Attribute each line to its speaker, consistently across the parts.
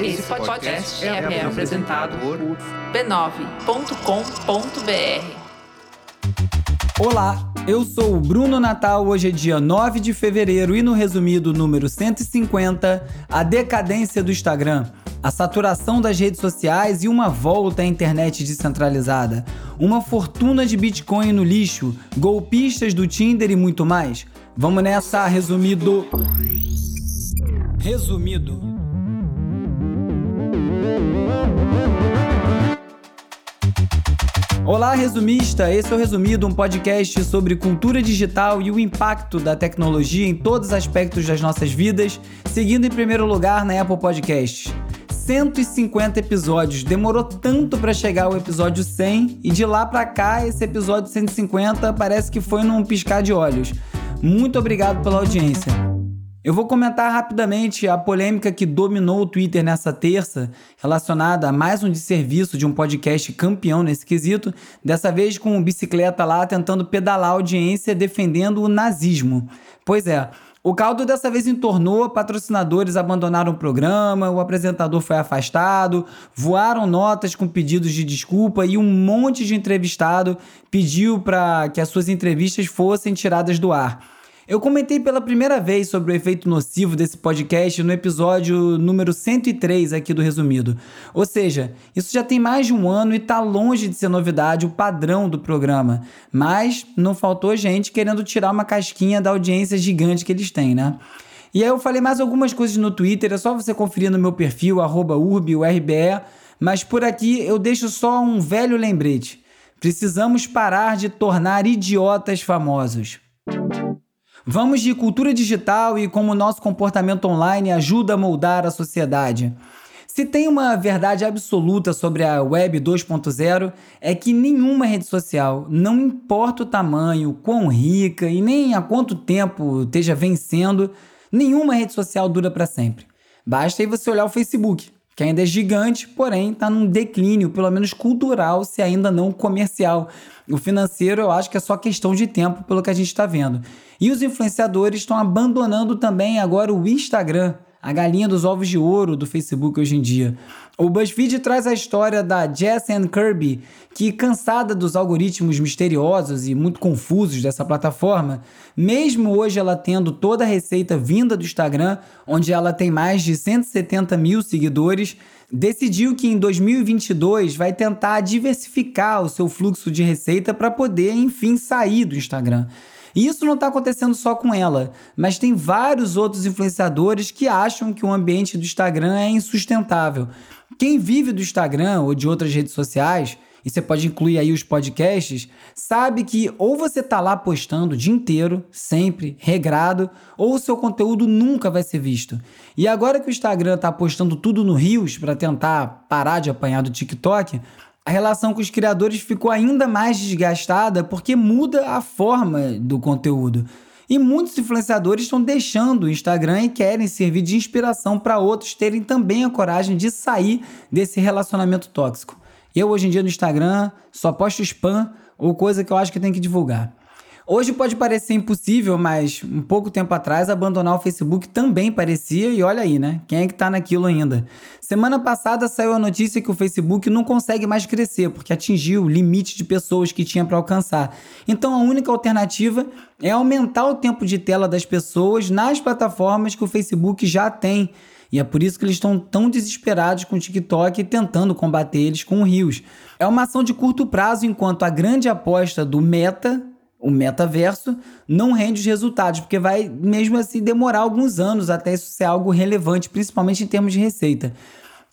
Speaker 1: Esse podcast é, é apresentado por b9.com.br.
Speaker 2: Olá, eu sou o Bruno Natal. Hoje é dia 9 de fevereiro e no resumido número 150, a decadência do Instagram, a saturação das redes sociais e uma volta à internet descentralizada, uma fortuna de Bitcoin no lixo, golpistas do Tinder e muito mais. Vamos nessa, resumido. Resumido. Olá, resumista! Esse é o Resumido, um podcast sobre cultura digital e o impacto da tecnologia em todos os aspectos das nossas vidas, seguindo em primeiro lugar na Apple Podcasts. 150 episódios, demorou tanto para chegar ao episódio 100 e de lá para cá esse episódio 150 parece que foi num piscar de olhos. Muito obrigado pela audiência. Eu vou comentar rapidamente a polêmica que dominou o Twitter nessa terça, relacionada a mais um desserviço de um podcast campeão nesse quesito, dessa vez com um bicicleta lá tentando pedalar a audiência defendendo o nazismo. Pois é, o caldo dessa vez entornou, patrocinadores abandonaram o programa, o apresentador foi afastado, voaram notas com pedidos de desculpa e um monte de entrevistado pediu para que as suas entrevistas fossem tiradas do ar. Eu comentei pela primeira vez sobre o efeito nocivo desse podcast no episódio número 103 aqui do Resumido. Ou seja, isso já tem mais de um ano e tá longe de ser novidade o padrão do programa. Mas não faltou gente querendo tirar uma casquinha da audiência gigante que eles têm, né? E aí eu falei mais algumas coisas no Twitter, é só você conferir no meu perfil, urbiurbe, mas por aqui eu deixo só um velho lembrete. Precisamos parar de tornar idiotas famosos. Vamos de cultura digital e como nosso comportamento online ajuda a moldar a sociedade. Se tem uma verdade absoluta sobre a Web 2.0 é que nenhuma rede social, não importa o tamanho, quão rica e nem há quanto tempo esteja vencendo, nenhuma rede social dura para sempre. Basta aí você olhar o Facebook que ainda é gigante, porém está num declínio, pelo menos cultural, se ainda não comercial. O financeiro eu acho que é só questão de tempo, pelo que a gente está vendo. E os influenciadores estão abandonando também agora o Instagram a galinha dos ovos de ouro do Facebook hoje em dia. O BuzzFeed traz a história da Jess Ann Kirby, que, cansada dos algoritmos misteriosos e muito confusos dessa plataforma, mesmo hoje ela tendo toda a receita vinda do Instagram, onde ela tem mais de 170 mil seguidores, decidiu que em 2022 vai tentar diversificar o seu fluxo de receita para poder, enfim, sair do Instagram. E isso não está acontecendo só com ela, mas tem vários outros influenciadores que acham que o ambiente do Instagram é insustentável. Quem vive do Instagram ou de outras redes sociais, e você pode incluir aí os podcasts, sabe que ou você tá lá postando o dia inteiro, sempre, regrado, ou o seu conteúdo nunca vai ser visto. E agora que o Instagram tá postando tudo no Rios para tentar parar de apanhar do TikTok, a relação com os criadores ficou ainda mais desgastada porque muda a forma do conteúdo. E muitos influenciadores estão deixando o Instagram e querem servir de inspiração para outros terem também a coragem de sair desse relacionamento tóxico. Eu, hoje em dia, no Instagram, só posto spam ou coisa que eu acho que tem que divulgar. Hoje pode parecer impossível, mas um pouco tempo atrás abandonar o Facebook também parecia, e olha aí, né? Quem é que tá naquilo ainda? Semana passada saiu a notícia que o Facebook não consegue mais crescer, porque atingiu o limite de pessoas que tinha para alcançar. Então a única alternativa é aumentar o tempo de tela das pessoas nas plataformas que o Facebook já tem. E é por isso que eles estão tão desesperados com o TikTok tentando combater eles com o Rios. É uma ação de curto prazo, enquanto a grande aposta do Meta o metaverso não rende os resultados, porque vai mesmo assim demorar alguns anos até isso ser algo relevante, principalmente em termos de receita.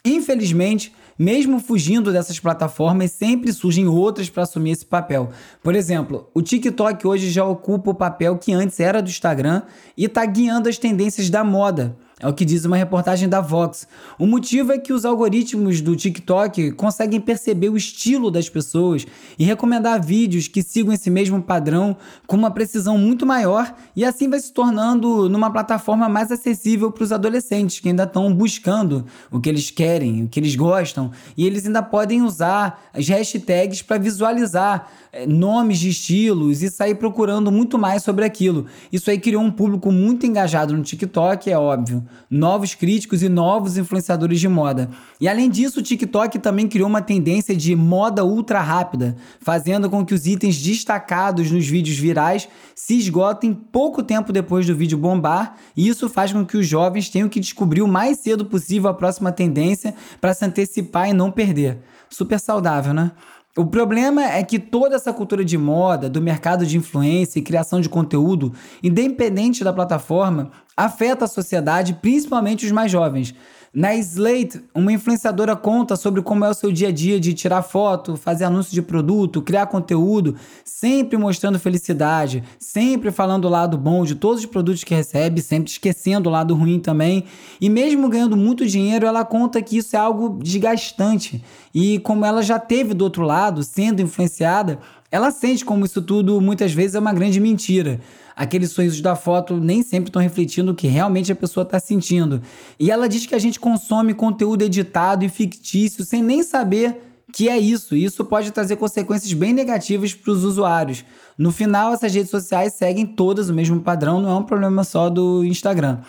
Speaker 2: Infelizmente, mesmo fugindo dessas plataformas, sempre surgem outras para assumir esse papel. Por exemplo, o TikTok hoje já ocupa o papel que antes era do Instagram e está guiando as tendências da moda. É o que diz uma reportagem da Vox. O motivo é que os algoritmos do TikTok conseguem perceber o estilo das pessoas e recomendar vídeos que sigam esse mesmo padrão com uma precisão muito maior e assim vai se tornando numa plataforma mais acessível para os adolescentes que ainda estão buscando o que eles querem, o que eles gostam e eles ainda podem usar as hashtags para visualizar é, nomes de estilos e sair procurando muito mais sobre aquilo. Isso aí criou um público muito engajado no TikTok, é óbvio. Novos críticos e novos influenciadores de moda. E além disso, o TikTok também criou uma tendência de moda ultra rápida, fazendo com que os itens destacados nos vídeos virais se esgotem pouco tempo depois do vídeo bombar, e isso faz com que os jovens tenham que descobrir o mais cedo possível a próxima tendência para se antecipar e não perder. Super saudável, né? O problema é que toda essa cultura de moda, do mercado de influência e criação de conteúdo, independente da plataforma, afeta a sociedade, principalmente os mais jovens. Na Slate, uma influenciadora conta sobre como é o seu dia a dia de tirar foto, fazer anúncio de produto, criar conteúdo, sempre mostrando felicidade, sempre falando o lado bom de todos os produtos que recebe, sempre esquecendo o lado ruim também. E mesmo ganhando muito dinheiro, ela conta que isso é algo desgastante. E como ela já teve do outro lado, sendo influenciada, ela sente como isso tudo muitas vezes é uma grande mentira aqueles sorrisos da foto nem sempre estão refletindo o que realmente a pessoa está sentindo. E ela diz que a gente consome conteúdo editado e fictício sem nem saber que é isso. Isso pode trazer consequências bem negativas para os usuários. No final, essas redes sociais seguem todas o mesmo padrão, não é um problema só do Instagram.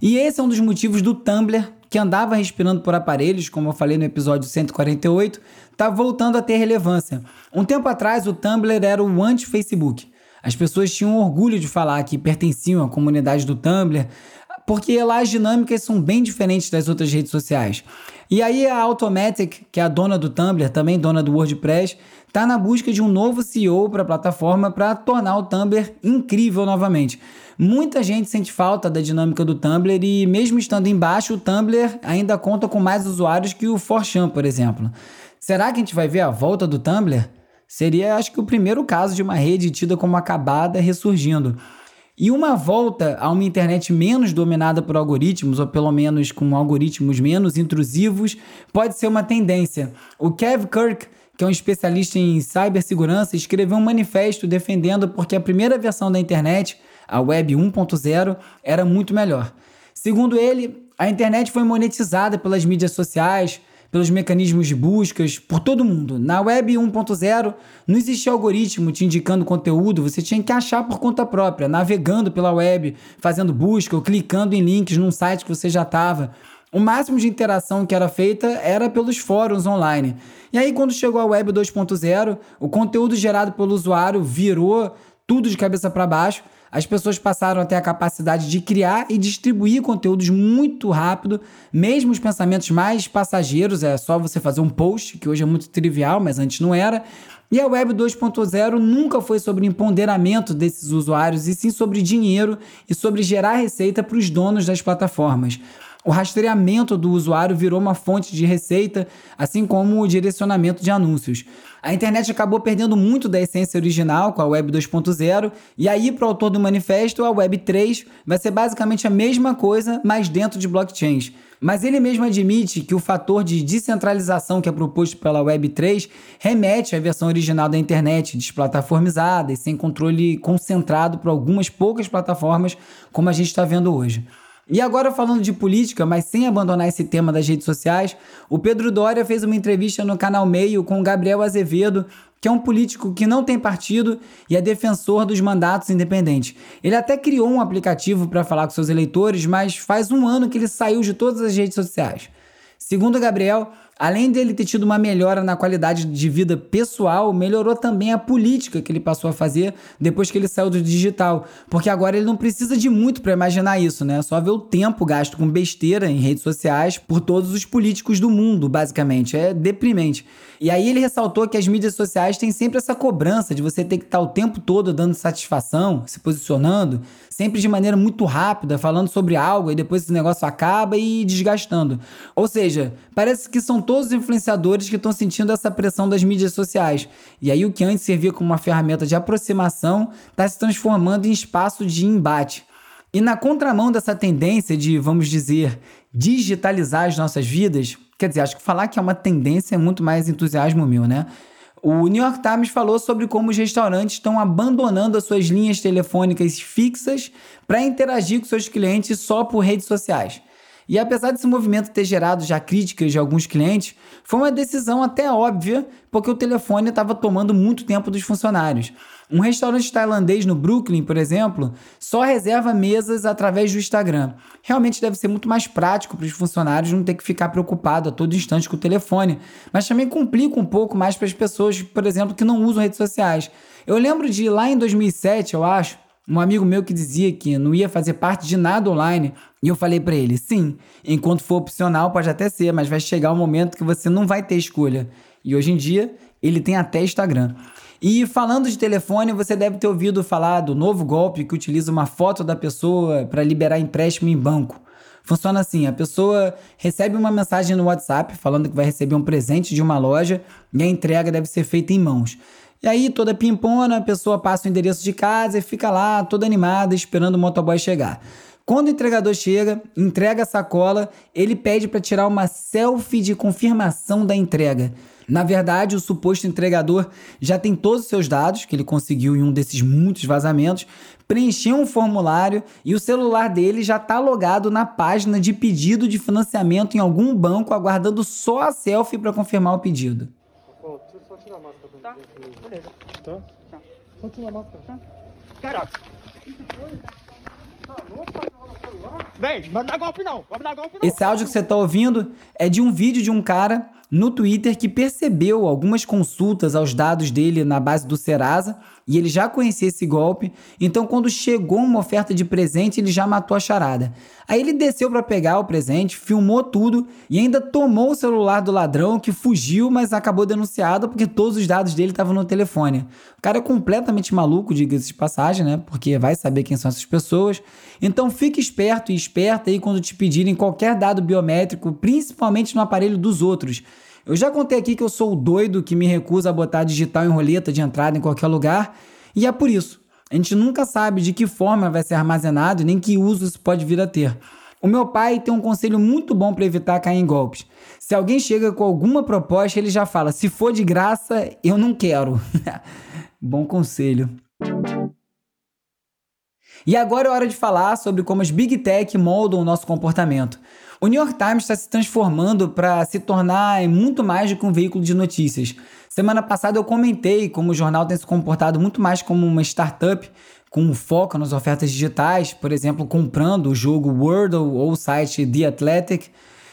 Speaker 2: E esse é um dos motivos do Tumblr, que andava respirando por aparelhos, como eu falei no episódio 148, está voltando a ter relevância. Um tempo atrás, o Tumblr era o anti-Facebook. As pessoas tinham orgulho de falar que pertenciam à comunidade do Tumblr, porque lá as dinâmicas são bem diferentes das outras redes sociais. E aí a Automatic, que é a dona do Tumblr, também dona do WordPress, está na busca de um novo CEO para a plataforma para tornar o Tumblr incrível novamente. Muita gente sente falta da dinâmica do Tumblr e mesmo estando embaixo, o Tumblr ainda conta com mais usuários que o 4chan, por exemplo. Será que a gente vai ver a volta do Tumblr? Seria, acho que, o primeiro caso de uma rede tida como acabada ressurgindo. E uma volta a uma internet menos dominada por algoritmos, ou pelo menos com algoritmos menos intrusivos, pode ser uma tendência. O Kev Kirk, que é um especialista em cibersegurança, escreveu um manifesto defendendo porque a primeira versão da internet, a Web 1.0, era muito melhor. Segundo ele, a internet foi monetizada pelas mídias sociais, pelos mecanismos de buscas, por todo mundo. Na web 1.0 não existia algoritmo te indicando conteúdo, você tinha que achar por conta própria, navegando pela web, fazendo busca ou clicando em links num site que você já estava. O máximo de interação que era feita era pelos fóruns online. E aí, quando chegou a Web 2.0, o conteúdo gerado pelo usuário virou tudo de cabeça para baixo as pessoas passaram a ter a capacidade de criar e distribuir conteúdos muito rápido, mesmo os pensamentos mais passageiros, é só você fazer um post, que hoje é muito trivial, mas antes não era. E a Web 2.0 nunca foi sobre empoderamento desses usuários, e sim sobre dinheiro e sobre gerar receita para os donos das plataformas. O rastreamento do usuário virou uma fonte de receita, assim como o direcionamento de anúncios. A internet acabou perdendo muito da essência original com a Web 2.0, e aí, para o autor do manifesto, a Web 3 vai ser basicamente a mesma coisa, mas dentro de blockchains. Mas ele mesmo admite que o fator de descentralização que é proposto pela Web 3 remete à versão original da internet, desplataformizada e sem controle concentrado por algumas poucas plataformas, como a gente está vendo hoje. E agora falando de política, mas sem abandonar esse tema das redes sociais, o Pedro Doria fez uma entrevista no canal Meio com o Gabriel Azevedo, que é um político que não tem partido e é defensor dos mandatos independentes. Ele até criou um aplicativo para falar com seus eleitores, mas faz um ano que ele saiu de todas as redes sociais. Segundo Gabriel, Além dele ter tido uma melhora na qualidade de vida pessoal, melhorou também a política que ele passou a fazer depois que ele saiu do digital. Porque agora ele não precisa de muito para imaginar isso, né? É só ver o tempo gasto com besteira em redes sociais por todos os políticos do mundo, basicamente. É deprimente. E aí ele ressaltou que as mídias sociais têm sempre essa cobrança de você ter que estar o tempo todo dando satisfação, se posicionando, sempre de maneira muito rápida, falando sobre algo e depois esse negócio acaba e desgastando. Ou seja, parece que são todos os influenciadores que estão sentindo essa pressão das mídias sociais. E aí o que antes servia como uma ferramenta de aproximação está se transformando em espaço de embate. E na contramão dessa tendência de, vamos dizer, digitalizar as nossas vidas, quer dizer, acho que falar que é uma tendência é muito mais entusiasmo meu, né? O New York Times falou sobre como os restaurantes estão abandonando as suas linhas telefônicas fixas para interagir com seus clientes só por redes sociais. E apesar desse movimento ter gerado já críticas de alguns clientes, foi uma decisão até óbvia, porque o telefone estava tomando muito tempo dos funcionários. Um restaurante tailandês no Brooklyn, por exemplo, só reserva mesas através do Instagram. Realmente deve ser muito mais prático para os funcionários não ter que ficar preocupado a todo instante com o telefone, mas também complica um pouco mais para as pessoas, por exemplo, que não usam redes sociais. Eu lembro de lá em 2007, eu acho, um amigo meu que dizia que não ia fazer parte de nada online. E eu falei para ele: sim, enquanto for opcional, pode até ser, mas vai chegar um momento que você não vai ter escolha. E hoje em dia, ele tem até Instagram. E falando de telefone, você deve ter ouvido falar do novo golpe que utiliza uma foto da pessoa para liberar empréstimo em banco. Funciona assim: a pessoa recebe uma mensagem no WhatsApp falando que vai receber um presente de uma loja e a entrega deve ser feita em mãos. E aí, toda pimpona, a pessoa passa o endereço de casa e fica lá, toda animada, esperando o motoboy chegar. Quando o entregador chega, entrega a sacola, ele pede para tirar uma selfie de confirmação da entrega. Na verdade, o suposto entregador já tem todos os seus dados, que ele conseguiu em um desses muitos vazamentos, preencheu um formulário e o celular dele já está logado na página de pedido de financiamento em algum banco, aguardando só a selfie para confirmar o pedido. Tá? Beleza. Tá? Tá. Só tira a máscara. Tá? Caraca. Vem, não dá golpe não. Golpe não. Esse áudio que você está ouvindo é de um vídeo de um cara no Twitter que percebeu algumas consultas aos dados dele na base do Serasa e ele já conhecia esse golpe. Então, quando chegou uma oferta de presente, ele já matou a charada. Aí ele desceu para pegar o presente, filmou tudo e ainda tomou o celular do ladrão que fugiu, mas acabou denunciado porque todos os dados dele estavam no telefone. O cara é completamente maluco, diga-se de passagem, né? Porque vai saber quem são essas pessoas. Então, fique esperto e esperta aí quando te pedirem qualquer dado biométrico, principalmente no aparelho dos outros. Eu já contei aqui que eu sou o doido que me recusa a botar digital em roleta de entrada em qualquer lugar, e é por isso. A gente nunca sabe de que forma vai ser armazenado nem que uso isso pode vir a ter. O meu pai tem um conselho muito bom para evitar cair em golpes. Se alguém chega com alguma proposta, ele já fala: se for de graça, eu não quero. bom conselho. E agora é hora de falar sobre como as Big Tech moldam o nosso comportamento. O New York Times está se transformando para se tornar muito mais do que um veículo de notícias. Semana passada eu comentei como o jornal tem se comportado muito mais como uma startup, com foco nas ofertas digitais, por exemplo, comprando o jogo Wordle ou o site The Athletic.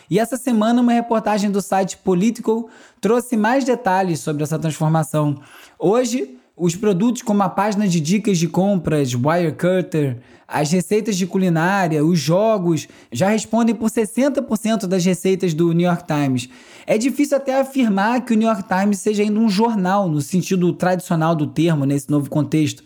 Speaker 2: E essa semana, uma reportagem do site Political trouxe mais detalhes sobre essa transformação. Hoje, os produtos como a página de dicas de compras, Wirecutter, as receitas de culinária, os jogos, já respondem por 60% das receitas do New York Times. É difícil até afirmar que o New York Times seja ainda um jornal, no sentido tradicional do termo, nesse novo contexto.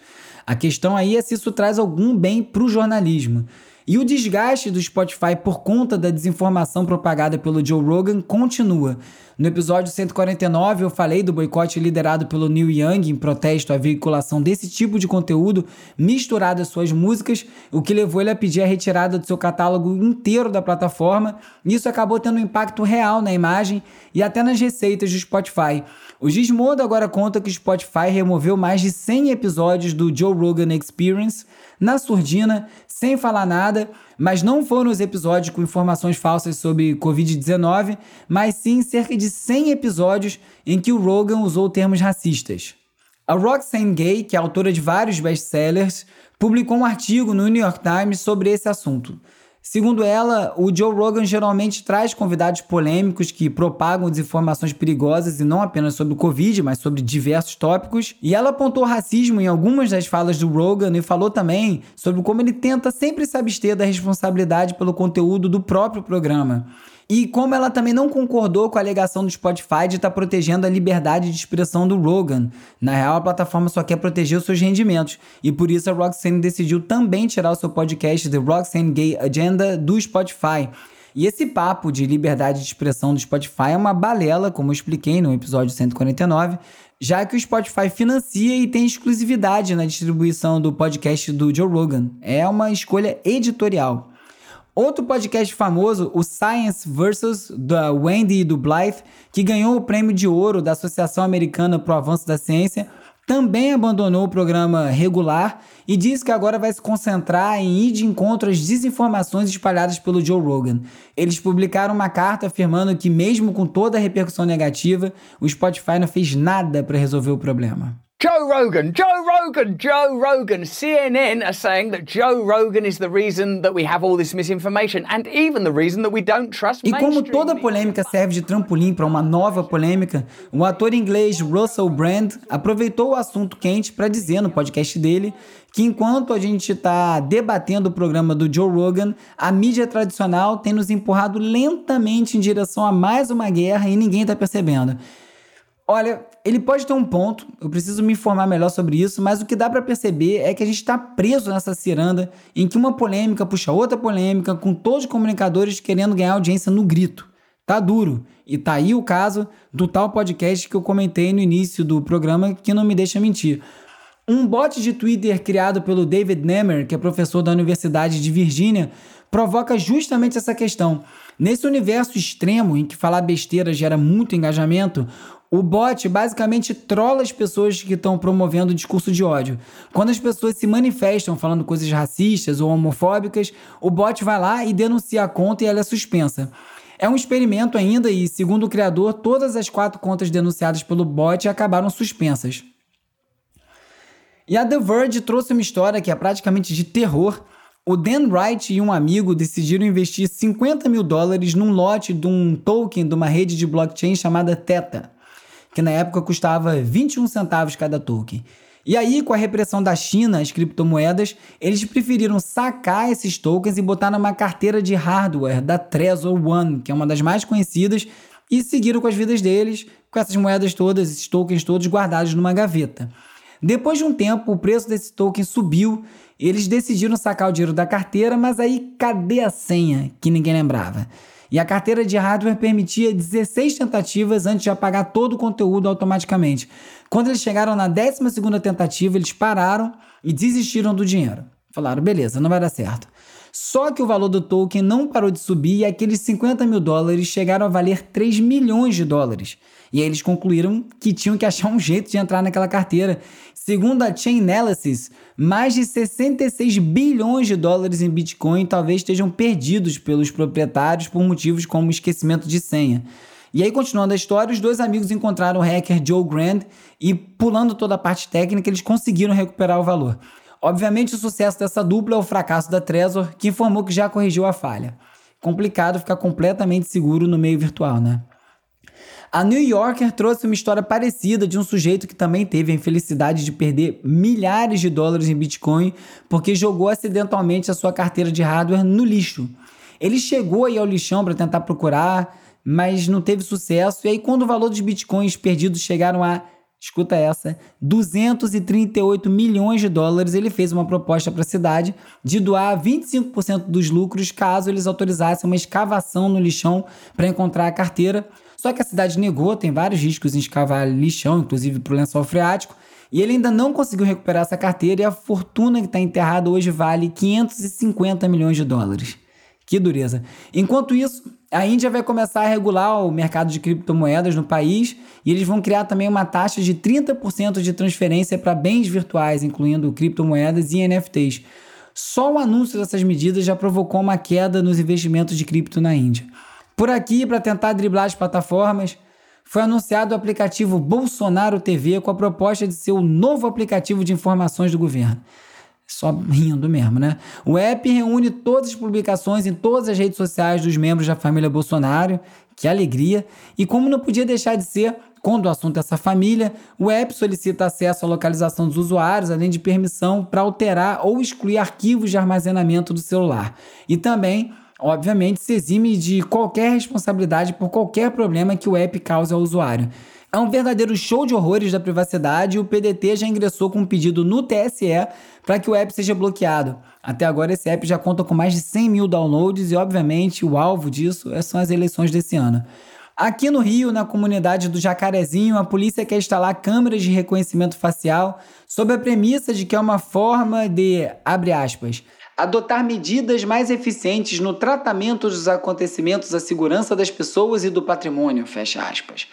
Speaker 2: A questão aí é se isso traz algum bem para o jornalismo. E o desgaste do Spotify por conta da desinformação propagada pelo Joe Rogan continua. No episódio 149, eu falei do boicote liderado pelo Neil Young em protesto à veiculação desse tipo de conteúdo misturado às suas músicas, o que levou ele a pedir a retirada do seu catálogo inteiro da plataforma. Isso acabou tendo um impacto real na imagem e até nas receitas do Spotify. O Gizmodo agora conta que o Spotify removeu mais de 100 episódios do Joe Rogan Experience na surdina, sem falar nada, mas não foram os episódios com informações falsas sobre Covid-19, mas sim cerca de 100 episódios em que o Rogan usou termos racistas. A Roxane Gay, que é autora de vários best-sellers, publicou um artigo no New York Times sobre esse assunto. Segundo ela, o Joe Rogan geralmente traz convidados polêmicos que propagam desinformações perigosas e não apenas sobre o Covid, mas sobre diversos tópicos. E ela apontou racismo em algumas das falas do Rogan e falou também sobre como ele tenta sempre se abster da responsabilidade pelo conteúdo do próprio programa. E como ela também não concordou com a alegação do Spotify de estar tá protegendo a liberdade de expressão do Rogan. Na real, a plataforma só quer proteger os seus rendimentos. E por isso a Roxane decidiu também tirar o seu podcast The Roxane Gay Agenda do Spotify. E esse papo de liberdade de expressão do Spotify é uma balela, como eu expliquei no episódio 149, já que o Spotify financia e tem exclusividade na distribuição do podcast do Joe Rogan. É uma escolha editorial. Outro podcast famoso, o Science Versus, da Wendy e do Blythe, que ganhou o prêmio de ouro da Associação Americana para o Avanço da Ciência, também abandonou o programa regular e disse que agora vai se concentrar em ir de encontro às desinformações espalhadas pelo Joe Rogan. Eles publicaram uma carta afirmando que, mesmo com toda a repercussão negativa, o Spotify não fez nada para resolver o problema.
Speaker 3: Joe Rogan, Joe Rogan, Joe Rogan. CNN are saying that Joe Rogan is the reason that we have all this misinformation and even the reason that we don't trust
Speaker 2: E como toda polêmica serve de trampolim para uma nova polêmica, o ator inglês Russell Brand aproveitou o assunto quente para dizer no podcast dele que enquanto a gente está debatendo o programa do Joe Rogan, a mídia tradicional tem nos empurrado lentamente em direção a mais uma guerra e ninguém está percebendo. Olha, ele pode ter um ponto, eu preciso me informar melhor sobre isso, mas o que dá para perceber é que a gente está preso nessa ciranda em que uma polêmica puxa outra polêmica, com todos os comunicadores querendo ganhar audiência no grito. Tá duro. E tá aí o caso do tal podcast que eu comentei no início do programa que não me deixa mentir. Um bot de Twitter criado pelo David Nemmer, que é professor da Universidade de Virgínia, provoca justamente essa questão. Nesse universo extremo em que falar besteira gera muito engajamento, o bot basicamente trola as pessoas que estão promovendo o discurso de ódio. Quando as pessoas se manifestam falando coisas racistas ou homofóbicas, o bot vai lá e denuncia a conta e ela é suspensa. É um experimento ainda e, segundo o criador, todas as quatro contas denunciadas pelo bot acabaram suspensas. E a The Verge trouxe uma história que é praticamente de terror. O Dan Wright e um amigo decidiram investir 50 mil dólares num lote de um token de uma rede de blockchain chamada Theta que na época custava 21 centavos cada token. E aí, com a repressão da China às criptomoedas, eles preferiram sacar esses tokens e botar numa carteira de hardware da Trezor One, que é uma das mais conhecidas, e seguiram com as vidas deles, com essas moedas todas, esses tokens todos guardados numa gaveta. Depois de um tempo, o preço desse token subiu, eles decidiram sacar o dinheiro da carteira, mas aí cadê a senha que ninguém lembrava? E a carteira de hardware permitia 16 tentativas antes de apagar todo o conteúdo automaticamente. Quando eles chegaram na 12 tentativa, eles pararam e desistiram do dinheiro. Falaram, beleza, não vai dar certo. Só que o valor do token não parou de subir e aqueles 50 mil dólares chegaram a valer 3 milhões de dólares. E aí eles concluíram que tinham que achar um jeito de entrar naquela carteira. Segundo a Chainalysis, mais de 66 bilhões de dólares em Bitcoin talvez estejam perdidos pelos proprietários por motivos como esquecimento de senha. E aí, continuando a história, os dois amigos encontraram o hacker Joe Grand e, pulando toda a parte técnica, eles conseguiram recuperar o valor. Obviamente, o sucesso dessa dupla é o fracasso da Trezor, que informou que já corrigiu a falha. Complicado ficar completamente seguro no meio virtual, né? A New Yorker trouxe uma história parecida de um sujeito que também teve a infelicidade de perder milhares de dólares em Bitcoin porque jogou acidentalmente a sua carteira de hardware no lixo. Ele chegou aí ao lixão para tentar procurar, mas não teve sucesso. E aí, quando o valor dos bitcoins perdidos chegaram a escuta essa, 238 milhões de dólares, ele fez uma proposta para a cidade de doar 25% dos lucros caso eles autorizassem uma escavação no lixão para encontrar a carteira. Só que a cidade negou, tem vários riscos em escavar lixão, inclusive para o lençol freático, e ele ainda não conseguiu recuperar essa carteira e a fortuna que está enterrada hoje vale 550 milhões de dólares. Que dureza. Enquanto isso, a Índia vai começar a regular o mercado de criptomoedas no país e eles vão criar também uma taxa de 30% de transferência para bens virtuais, incluindo criptomoedas e NFTs. Só o anúncio dessas medidas já provocou uma queda nos investimentos de cripto na Índia. Por aqui, para tentar driblar as plataformas, foi anunciado o aplicativo Bolsonaro TV com a proposta de ser o novo aplicativo de informações do governo. Só rindo mesmo, né? O app reúne todas as publicações em todas as redes sociais dos membros da família Bolsonaro. Que alegria! E como não podia deixar de ser, quando o assunto é essa família, o app solicita acesso à localização dos usuários, além de permissão para alterar ou excluir arquivos de armazenamento do celular. E também obviamente, se exime de qualquer responsabilidade por qualquer problema que o app cause ao usuário. É um verdadeiro show de horrores da privacidade e o PDT já ingressou com um pedido no TSE para que o app seja bloqueado. Até agora, esse app já conta com mais de 100 mil downloads e, obviamente, o alvo disso são as eleições desse ano. Aqui no Rio, na comunidade do Jacarezinho, a polícia quer instalar câmeras de reconhecimento facial sob a premissa de que é uma forma de, abre aspas, adotar medidas mais eficientes no tratamento dos acontecimentos à segurança das pessoas e do patrimônio, fecha aspas.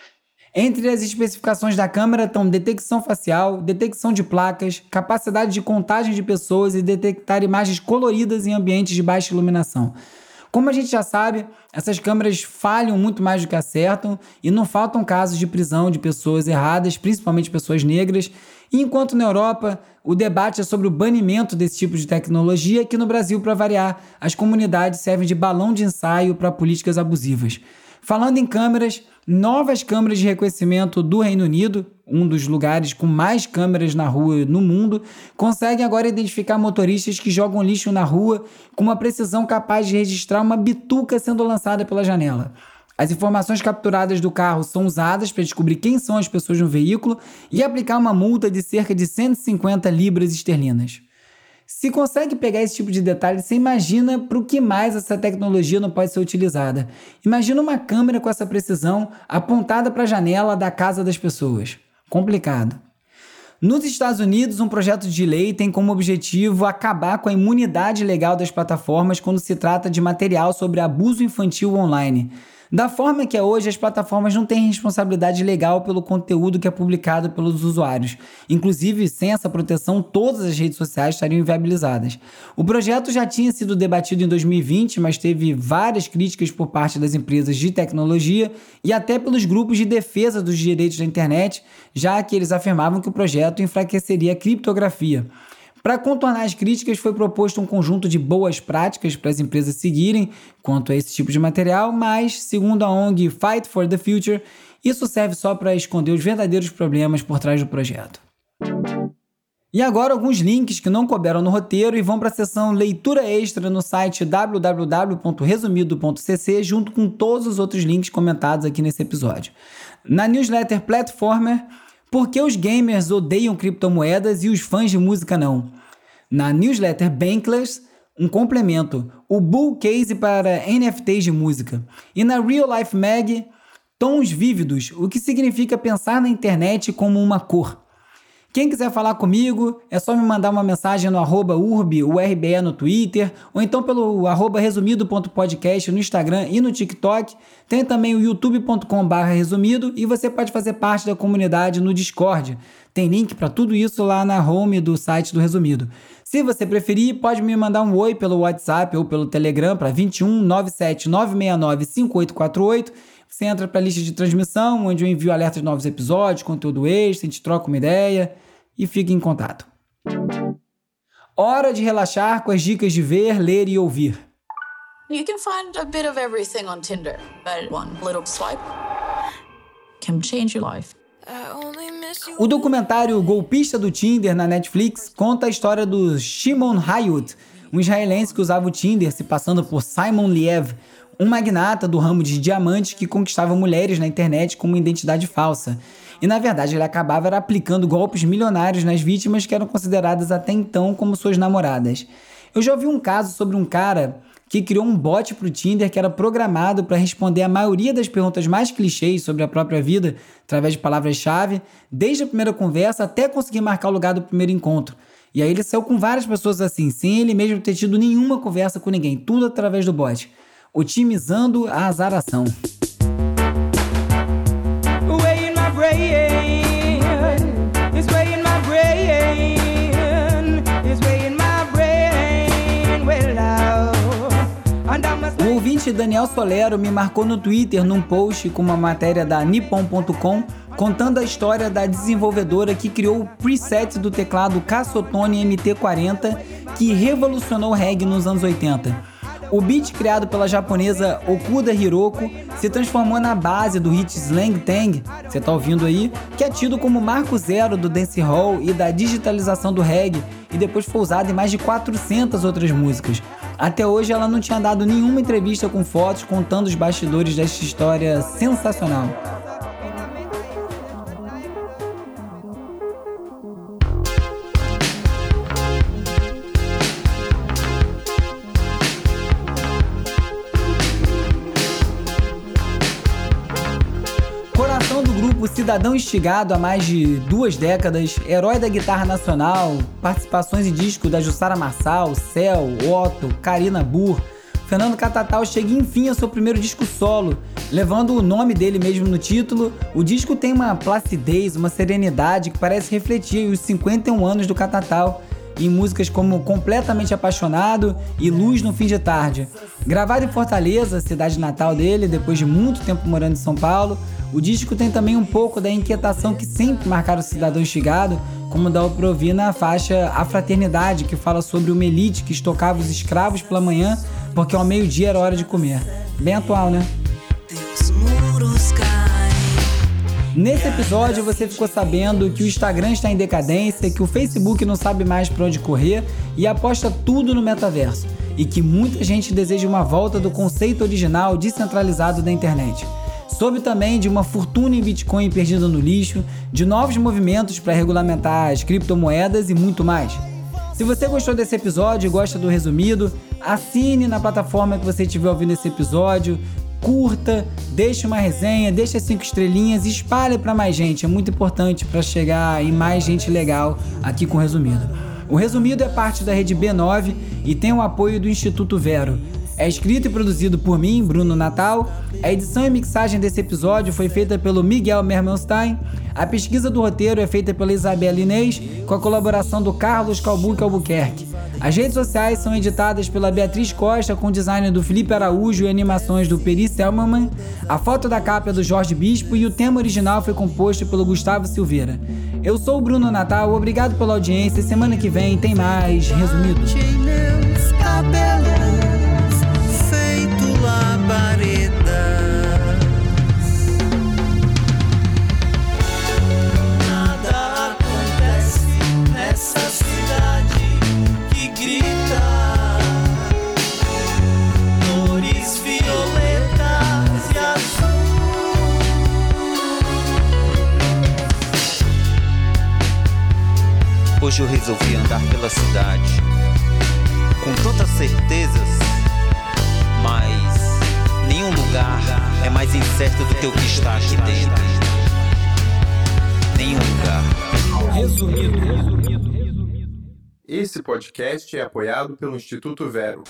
Speaker 2: Entre as especificações da câmera estão detecção facial, detecção de placas, capacidade de contagem de pessoas e detectar imagens coloridas em ambientes de baixa iluminação. Como a gente já sabe, essas câmeras falham muito mais do que acertam e não faltam casos de prisão de pessoas erradas, principalmente pessoas negras. E enquanto na Europa o debate é sobre o banimento desse tipo de tecnologia, aqui no Brasil, para variar, as comunidades servem de balão de ensaio para políticas abusivas. Falando em câmeras, novas câmeras de reconhecimento do Reino Unido, um dos lugares com mais câmeras na rua no mundo, conseguem agora identificar motoristas que jogam lixo na rua com uma precisão capaz de registrar uma bituca sendo lançada pela janela. As informações capturadas do carro são usadas para descobrir quem são as pessoas no veículo e aplicar uma multa de cerca de 150 libras esterlinas. Se consegue pegar esse tipo de detalhe, você imagina para o que mais essa tecnologia não pode ser utilizada. Imagina uma câmera com essa precisão apontada para a janela da casa das pessoas. Complicado. Nos Estados Unidos, um projeto de lei tem como objetivo acabar com a imunidade legal das plataformas quando se trata de material sobre abuso infantil online. Da forma que é hoje, as plataformas não têm responsabilidade legal pelo conteúdo que é publicado pelos usuários. Inclusive, sem essa proteção, todas as redes sociais estariam inviabilizadas. O projeto já tinha sido debatido em 2020, mas teve várias críticas por parte das empresas de tecnologia e até pelos grupos de defesa dos direitos da internet, já que eles afirmavam que o projeto enfraqueceria a criptografia. Para contornar as críticas, foi proposto um conjunto de boas práticas para as empresas seguirem quanto a esse tipo de material, mas, segundo a ONG Fight for the Future, isso serve só para esconder os verdadeiros problemas por trás do projeto. E agora alguns links que não couberam no roteiro e vão para a seção leitura extra no site www.resumido.cc junto com todos os outros links comentados aqui nesse episódio. Na newsletter Platformer, por que os gamers odeiam criptomoedas e os fãs de música não? Na newsletter Bankless, um complemento, o Bull Case para NFTs de música. E na Real Life Mag, tons vívidos, o que significa pensar na internet como uma cor. Quem quiser falar comigo, é só me mandar uma mensagem no arroba urb, URBE no Twitter, ou então pelo arroba resumido.podcast no Instagram e no TikTok. Tem também o youtube.com resumido e você pode fazer parte da comunidade no Discord. Tem link para tudo isso lá na home do site do Resumido. Se você preferir, pode me mandar um oi pelo WhatsApp ou pelo Telegram para 21 97 969 5848. Você entra para a lista de transmissão, onde eu envio alertas de novos episódios, conteúdo extra, a gente troca uma ideia e fique em contato. Hora de relaxar com as dicas de ver, ler e ouvir. You can find a bit of everything on Tinder, but one little swipe can change your life. O documentário Golpista do Tinder na Netflix conta a história do Shimon Hayut, um israelense que usava o Tinder se passando por Simon Liev, um magnata do ramo de diamantes que conquistava mulheres na internet com uma identidade falsa. E na verdade ele acabava aplicando golpes milionários nas vítimas que eram consideradas até então como suas namoradas. Eu já ouvi um caso sobre um cara que criou um bot para o Tinder que era programado para responder a maioria das perguntas mais clichês sobre a própria vida através de palavras-chave, desde a primeira conversa até conseguir marcar o lugar do primeiro encontro. E aí ele saiu com várias pessoas assim, sem ele mesmo ter tido nenhuma conversa com ninguém, tudo através do bot otimizando a azaração. O ouvinte Daniel Solero me marcou no Twitter num post com uma matéria da Nippon.com contando a história da desenvolvedora que criou o preset do teclado Cassotone MT40 que revolucionou o reggae nos anos 80. O beat criado pela japonesa Okuda Hiroko se transformou na base do hit Slang Tang, você tá ouvindo aí, que é tido como marco zero do dancehall e da digitalização do reggae e depois foi usado em mais de 400 outras músicas. Até hoje ela não tinha dado nenhuma entrevista com fotos contando os bastidores desta história sensacional. Cidadão instigado há mais de duas décadas, herói da guitarra nacional, participações em disco da Jussara Marçal, Cel, Otto, Karina Burr, Fernando Catatal chega enfim ao seu primeiro disco solo, levando o nome dele mesmo no título. O disco tem uma placidez, uma serenidade que parece refletir os 51 anos do Catatal em músicas como Completamente Apaixonado e Luz no Fim de Tarde. Gravado em Fortaleza, cidade natal dele, depois de muito tempo morando em São Paulo, o disco tem também um pouco da inquietação que sempre marcaram o cidadão instigado, como pra ouvir na faixa A Fraternidade, que fala sobre uma elite que estocava os escravos pela manhã porque ao meio-dia era hora de comer. Bem atual, né? Nesse episódio você ficou sabendo que o Instagram está em decadência, que o Facebook não sabe mais para onde correr e aposta tudo no metaverso, e que muita gente deseja uma volta do conceito original descentralizado da internet. Soube também de uma fortuna em Bitcoin perdida no lixo, de novos movimentos para regulamentar as criptomoedas e muito mais. Se você gostou desse episódio e gosta do resumido, assine na plataforma que você estiver ouvindo esse episódio, curta, deixe uma resenha, deixe cinco estrelinhas e espalhe para mais gente. É muito importante para chegar em mais gente legal aqui com o Resumido. O Resumido é parte da rede B9 e tem o apoio do Instituto Vero. É escrito e produzido por mim, Bruno Natal. A edição e mixagem desse episódio foi feita pelo Miguel Mermelstein. A pesquisa do roteiro é feita pela Isabela Inês, com a colaboração do Carlos Calbuque Albuquerque. As redes sociais são editadas pela Beatriz Costa, com design do Felipe Araújo e animações do Peri Selmanman. A foto da capa é do Jorge Bispo e o tema original foi composto pelo Gustavo Silveira. Eu sou o Bruno Natal, obrigado pela audiência. Semana que vem tem mais resumido.
Speaker 4: Hoje eu resolvi andar pela cidade com tantas certezas, mas nenhum lugar é mais incerto do que o que está aqui dentro. Nenhum lugar.
Speaker 2: Resumido.
Speaker 5: Esse podcast é apoiado pelo Instituto Vero.